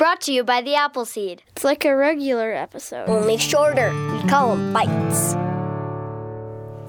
Brought to you by the Appleseed. It's like a regular episode. Only shorter. We call them bites.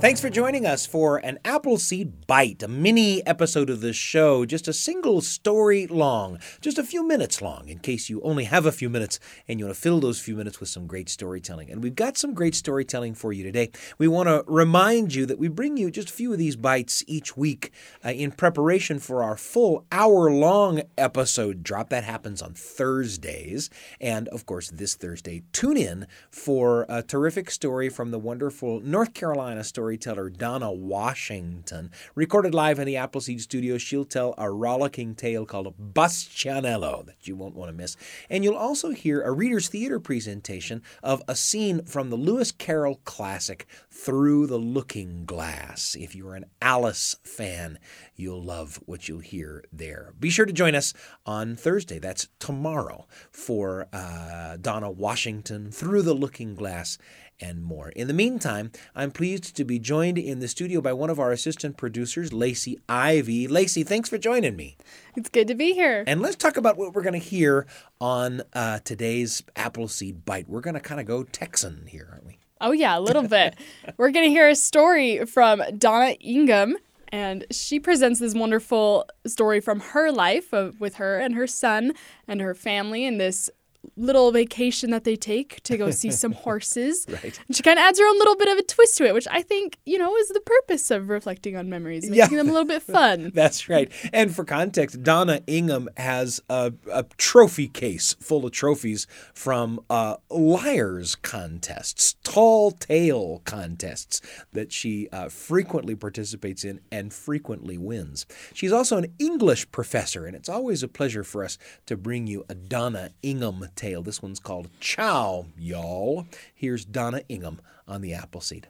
Thanks for joining us for an Appleseed Bite, a mini episode of this show, just a single story long, just a few minutes long, in case you only have a few minutes and you want to fill those few minutes with some great storytelling. And we've got some great storytelling for you today. We want to remind you that we bring you just a few of these bites each week uh, in preparation for our full hour long episode drop. That happens on Thursdays. And of course, this Thursday, tune in for a terrific story from the wonderful North Carolina story storyteller Donna Washington. Recorded live in the Appleseed studio, she'll tell a rollicking tale called Bastianello that you won't want to miss. And you'll also hear a Reader's Theater presentation of a scene from the Lewis Carroll classic, Through the Looking Glass. If you're an Alice fan, you'll love what you'll hear there. Be sure to join us on Thursday, that's tomorrow, for uh, Donna Washington, Through the Looking Glass and more. In the meantime, I'm pleased to be joined in the studio by one of our assistant producers, Lacey Ivy. Lacey, thanks for joining me. It's good to be here. And let's talk about what we're going to hear on uh, today's Appleseed Bite. We're going to kind of go Texan here, aren't we? Oh, yeah, a little bit. we're going to hear a story from Donna Ingham. And she presents this wonderful story from her life of, with her and her son and her family in this little vacation that they take to go see some horses. Right. And she kind of adds her own little bit of a twist to it, which I think, you know, is the purpose of reflecting on memories, making Yeah. them a little bit fun. That's right. And for context, Donna Ingham has a, a trophy case full of trophies from uh, liars contests, tall tale contests that she uh, frequently participates in and frequently wins. She's also an English professor, and it's always a pleasure for us to bring you a Donna Ingham tale. This one's called Ciao, y'all. Here's Donna Ingham on the Appleseed.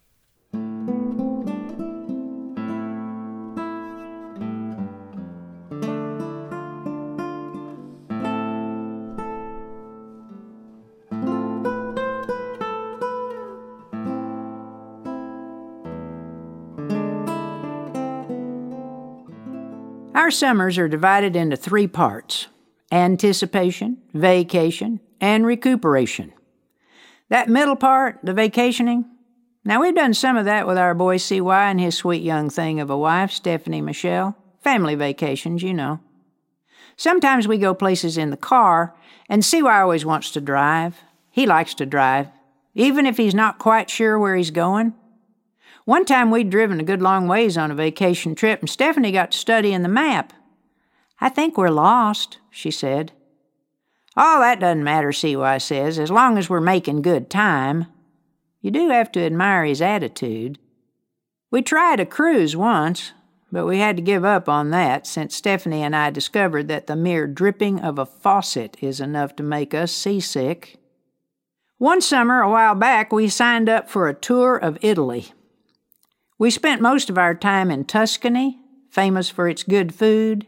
Our summers are divided into three parts anticipation, vacation, and recuperation. That middle part, the vacationing, now we've done some of that with our boy CY and his sweet young thing of a wife, Stephanie Michelle. Family vacations, you know. Sometimes we go places in the car, and CY always wants to drive. He likes to drive, even if he's not quite sure where he's going. One time we'd driven a good long ways on a vacation trip, and Stephanie got to studying the map. I think we're lost, she said. Oh, that doesn't matter, CY says, as long as we're making good time. You do have to admire his attitude. We tried a cruise once, but we had to give up on that since Stephanie and I discovered that the mere dripping of a faucet is enough to make us seasick. One summer, a while back, we signed up for a tour of Italy. We spent most of our time in Tuscany, famous for its good food.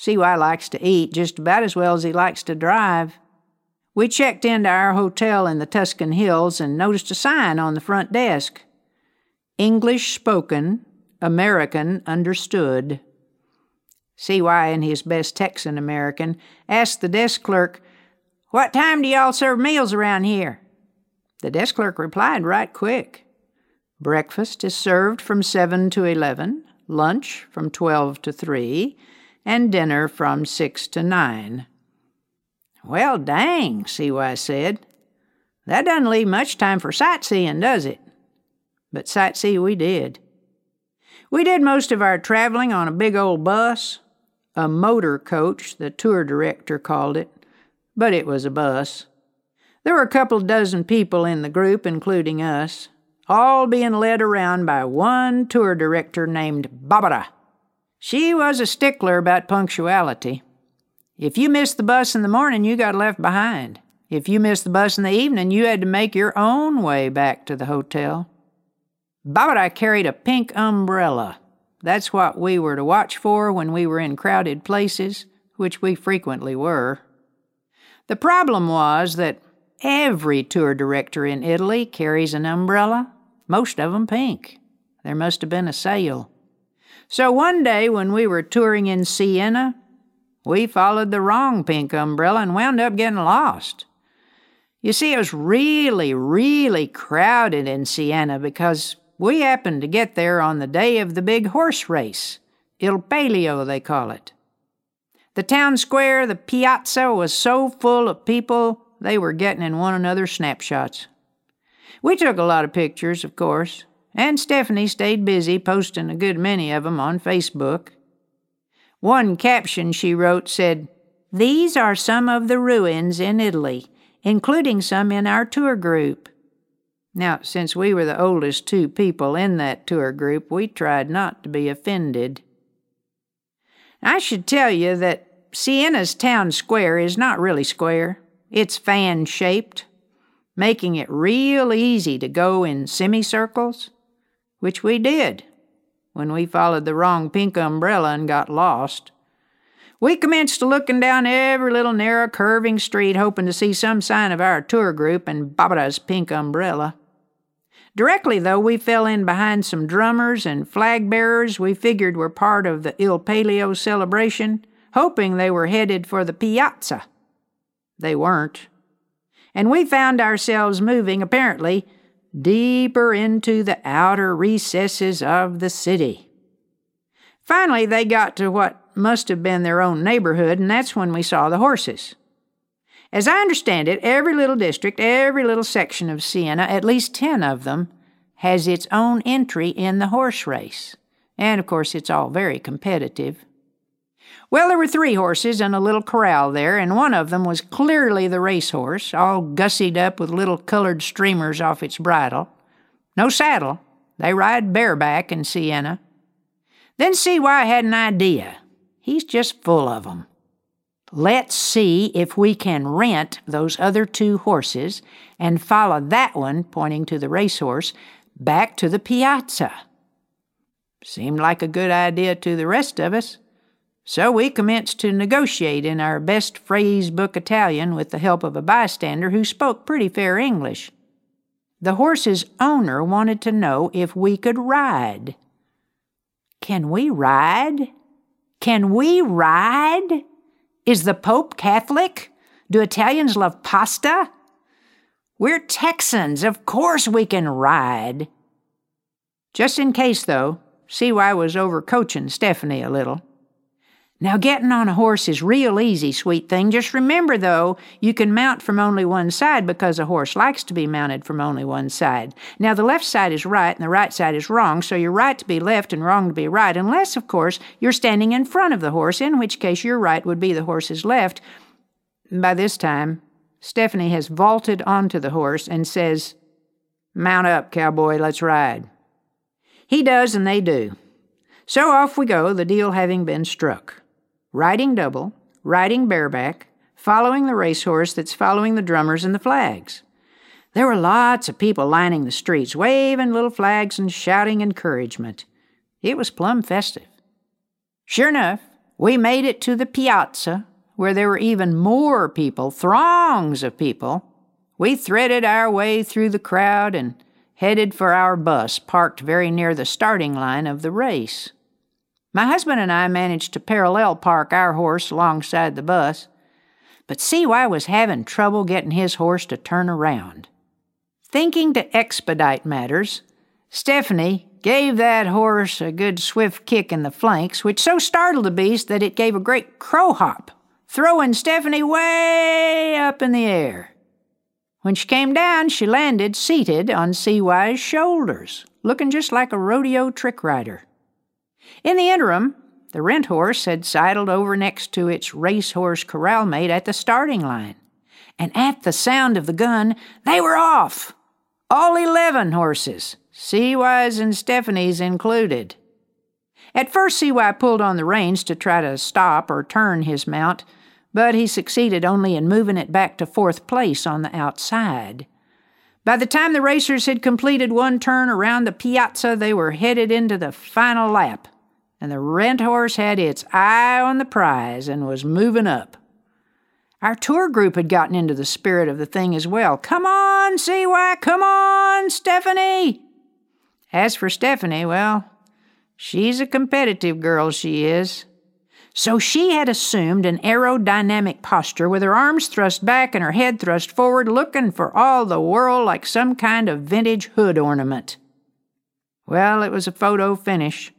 CY likes to eat just about as well as he likes to drive. We checked into our hotel in the Tuscan hills and noticed a sign on the front desk English spoken, American understood. CY, in his best Texan American, asked the desk clerk, What time do y'all serve meals around here? The desk clerk replied right quick. Breakfast is served from 7 to 11, lunch from 12 to 3, and dinner from 6 to 9. Well, dang, CY said. That doesn't leave much time for sightseeing, does it? But sightsee we did. We did most of our traveling on a big old bus, a motor coach, the tour director called it, but it was a bus. There were a couple dozen people in the group, including us, all being led around by one tour director named Barbara. She was a stickler about punctuality. If you missed the bus in the morning, you got left behind. If you missed the bus in the evening, you had to make your own way back to the hotel. Barbara carried a pink umbrella. That's what we were to watch for when we were in crowded places, which we frequently were. The problem was that every tour director in Italy carries an umbrella, most of 'em pink. There must have been a sale. So one day when we were touring in Siena, we followed the wrong pink umbrella and wound up getting lost. You see, it was really, really crowded in Siena because we happened to get there on the day of the big horse race. Il Palio, they call it. The town square, the piazza, was so full of people they were getting in one another's snapshots. We took a lot of pictures, of course, and Stephanie stayed busy posting a good many of 'em on Facebook. One caption she wrote said, These are some of the ruins in Italy, including some in our tour group. Now, since we were the oldest two people in that tour group, we tried not to be offended. I should tell you that Siena's town square is not really square. It's fan shaped, making it real easy to go in semicircles, which we did when we followed the wrong pink umbrella and got lost. We commenced looking down every little narrow curving street, hoping to see some sign of our tour group and Barbara's pink umbrella. Directly, though, we fell in behind some drummers and flag bearers we figured were part of the Il Palio celebration, hoping they were headed for the piazza. They weren't. And we found ourselves moving, apparently, deeper into the outer recesses of the city. Finally, they got to what must have been their own neighborhood, and that's when we saw the horses. As I understand it, every little district, every little section of Siena, at least ten of them, has its own entry in the horse race. And of course, it's all very competitive. Well, there were three horses in a little corral there, and one of them was clearly the racehorse, all gussied up with little colored streamers off its bridle. No saddle. They ride bareback in Siena. Then CY had an idea. He's just full of 'em. Let's see if we can rent those other two horses and follow that one, pointing to the racehorse, back to the piazza. Seemed like a good idea to the rest of us. So we commenced to negotiate in our best phrase book Italian with the help of a bystander who spoke pretty fair English. The horse's owner wanted to know if we could ride. Can we ride? Can we ride? Is the Pope Catholic? Do Italians love pasta? We're Texans. Of course we can ride. Just in case, though, CY was overcoaching Stephanie a little. Now, getting on a horse is real easy, sweet thing. Just remember, though, you can mount from only one side because a horse likes to be mounted from only one side. Now, the left side is right and the right side is wrong, so you're right to be left and wrong to be right, unless, of course, you're standing in front of the horse, in which case your right would be the horse's left. By this time, Stephanie has vaulted onto the horse and says, Mount up, cowboy, let's ride. He does, and they do. So off we go, the deal having been struck riding double, riding bareback, following the racehorse that's following the drummers and the flags. There were lots of people lining the streets, waving little flags and shouting encouragement. It was plumb festive. Sure enough, we made it to the piazza, where there were even more people, throngs of people. We threaded our way through the crowd and headed for our bus, parked very near the starting line of the race. My husband and I managed to parallel park our horse alongside the bus, but CY was having trouble getting his horse to turn around. Thinking to expedite matters, Stephanie gave that horse a good swift kick in the flanks, which so startled the beast that it gave a great crow hop, throwing Stephanie way up in the air. When she came down, she landed seated on CY's shoulders, looking just like a rodeo trick rider. In the interim, the rent horse had sidled over next to its racehorse corral mate at the starting line, and at the sound of the gun, they were off. All eleven horses, CY's and Stephanie's included. At first, CY pulled on the reins to try to stop or turn his mount, but he succeeded only in moving it back to fourth place on the outside. By the time the racers had completed one turn around the piazza, they were headed into the final lap and the rent horse had its eye on the prize and was moving up. Our tour group had gotten into the spirit of the thing as well. Come on, CY, come on, Stephanie! As for Stephanie, well, she's a competitive girl, she is. So she had assumed an aerodynamic posture with her arms thrust back and her head thrust forward, looking for all the world like some kind of vintage hood ornament. Well, it was a photo finish.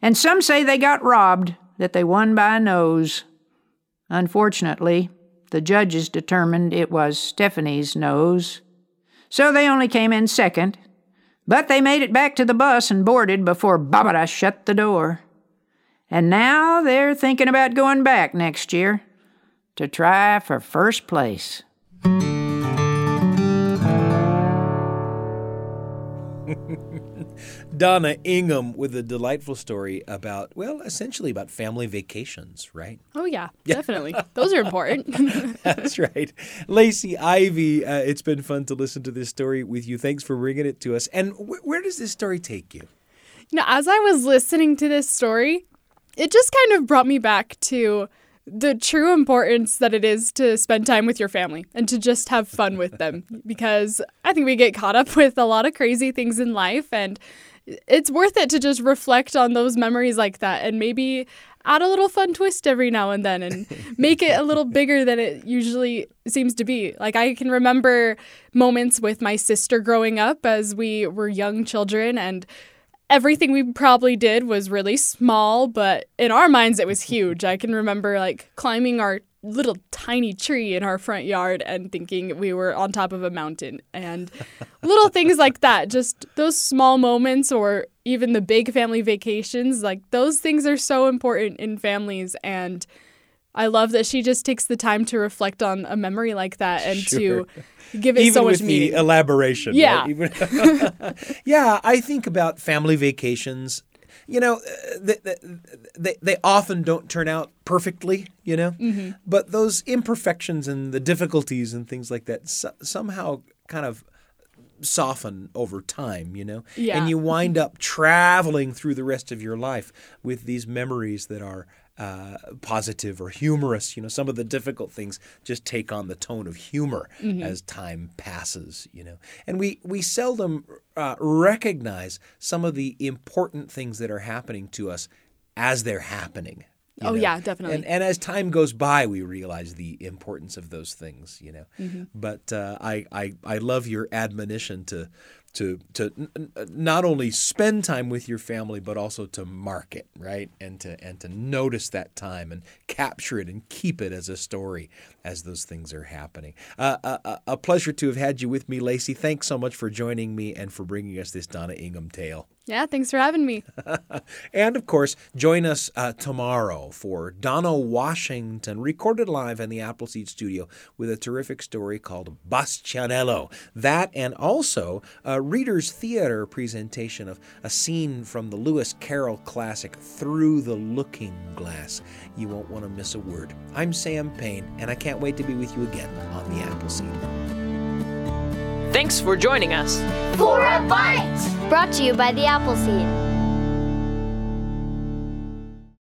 And some say they got robbed, that they won by a nose. Unfortunately, the judges determined it was Stephanie's nose. So they only came in second, but they made it back to the bus and boarded before Barbara shut the door. And now they're thinking about going back next year to try for first place. Donna Ingham with a delightful story about, well, essentially about family vacations, right? Oh, yeah, definitely. Those are important. That's right. Lacey Ivy, uh, it's been fun to listen to this story with you. Thanks for bringing it to us. And wh- where does this story take you? You know, as I was listening to this story, it just kind of brought me back to the true importance that it is to spend time with your family and to just have fun with them because I think we get caught up with a lot of crazy things in life and it's worth it to just reflect on those memories like that and maybe add a little fun twist every now and then and make it a little bigger than it usually seems to be. Like I can remember moments with my sister growing up as we were young children and everything we probably did was really small, but in our minds it was huge. I can remember like climbing our little tiny tree in our front yard and thinking we were on top of a mountain and little things like that. Just those small moments or even the big family vacations, like those things are so important in families and I love that she just takes the time to reflect on a memory like that and Sure. to give it Even so much with meaning. the elaboration. right? Yeah. Even- yeah, I think about family vacations. You know, uh, they, they, they often don't turn out perfectly, you know, Mm-hmm. but those imperfections and the difficulties and things like that so- somehow kind of soften over time, you know? Yeah. And you wind up traveling through the rest of your life with these memories that are uh, positive or humorous. You know, some of the difficult things just take on the tone of humor as time passes, you know? And we, we seldom uh, recognize some of the important things that are happening to us as they're happening. Oh, know? yeah, definitely. And, and as time goes by, we realize the importance of those things, you know. Mm-hmm. But uh, I, I I love your admonition to to to n- not only spend time with your family, but also to mark it, right, and to and to notice that time and capture it and keep it as a story as those things are happening. Uh, a, a- a pleasure to have had you with me, Lacey. Thanks so much for joining me and for bringing us this Donna Ingham tale. Yeah, thanks for having me. And of course, join us uh, tomorrow for Donna Washington, recorded live in the Appleseed studio with a terrific story called Bastianello. That and also a Reader's Theater presentation of a scene from the Lewis Carroll classic Through the Looking Glass. You won't want to miss a word. I'm Sam Payne, and I can't wait to be with you again on the Appleseed. Thanks for joining us. For a bite! Brought to you by the Appleseed.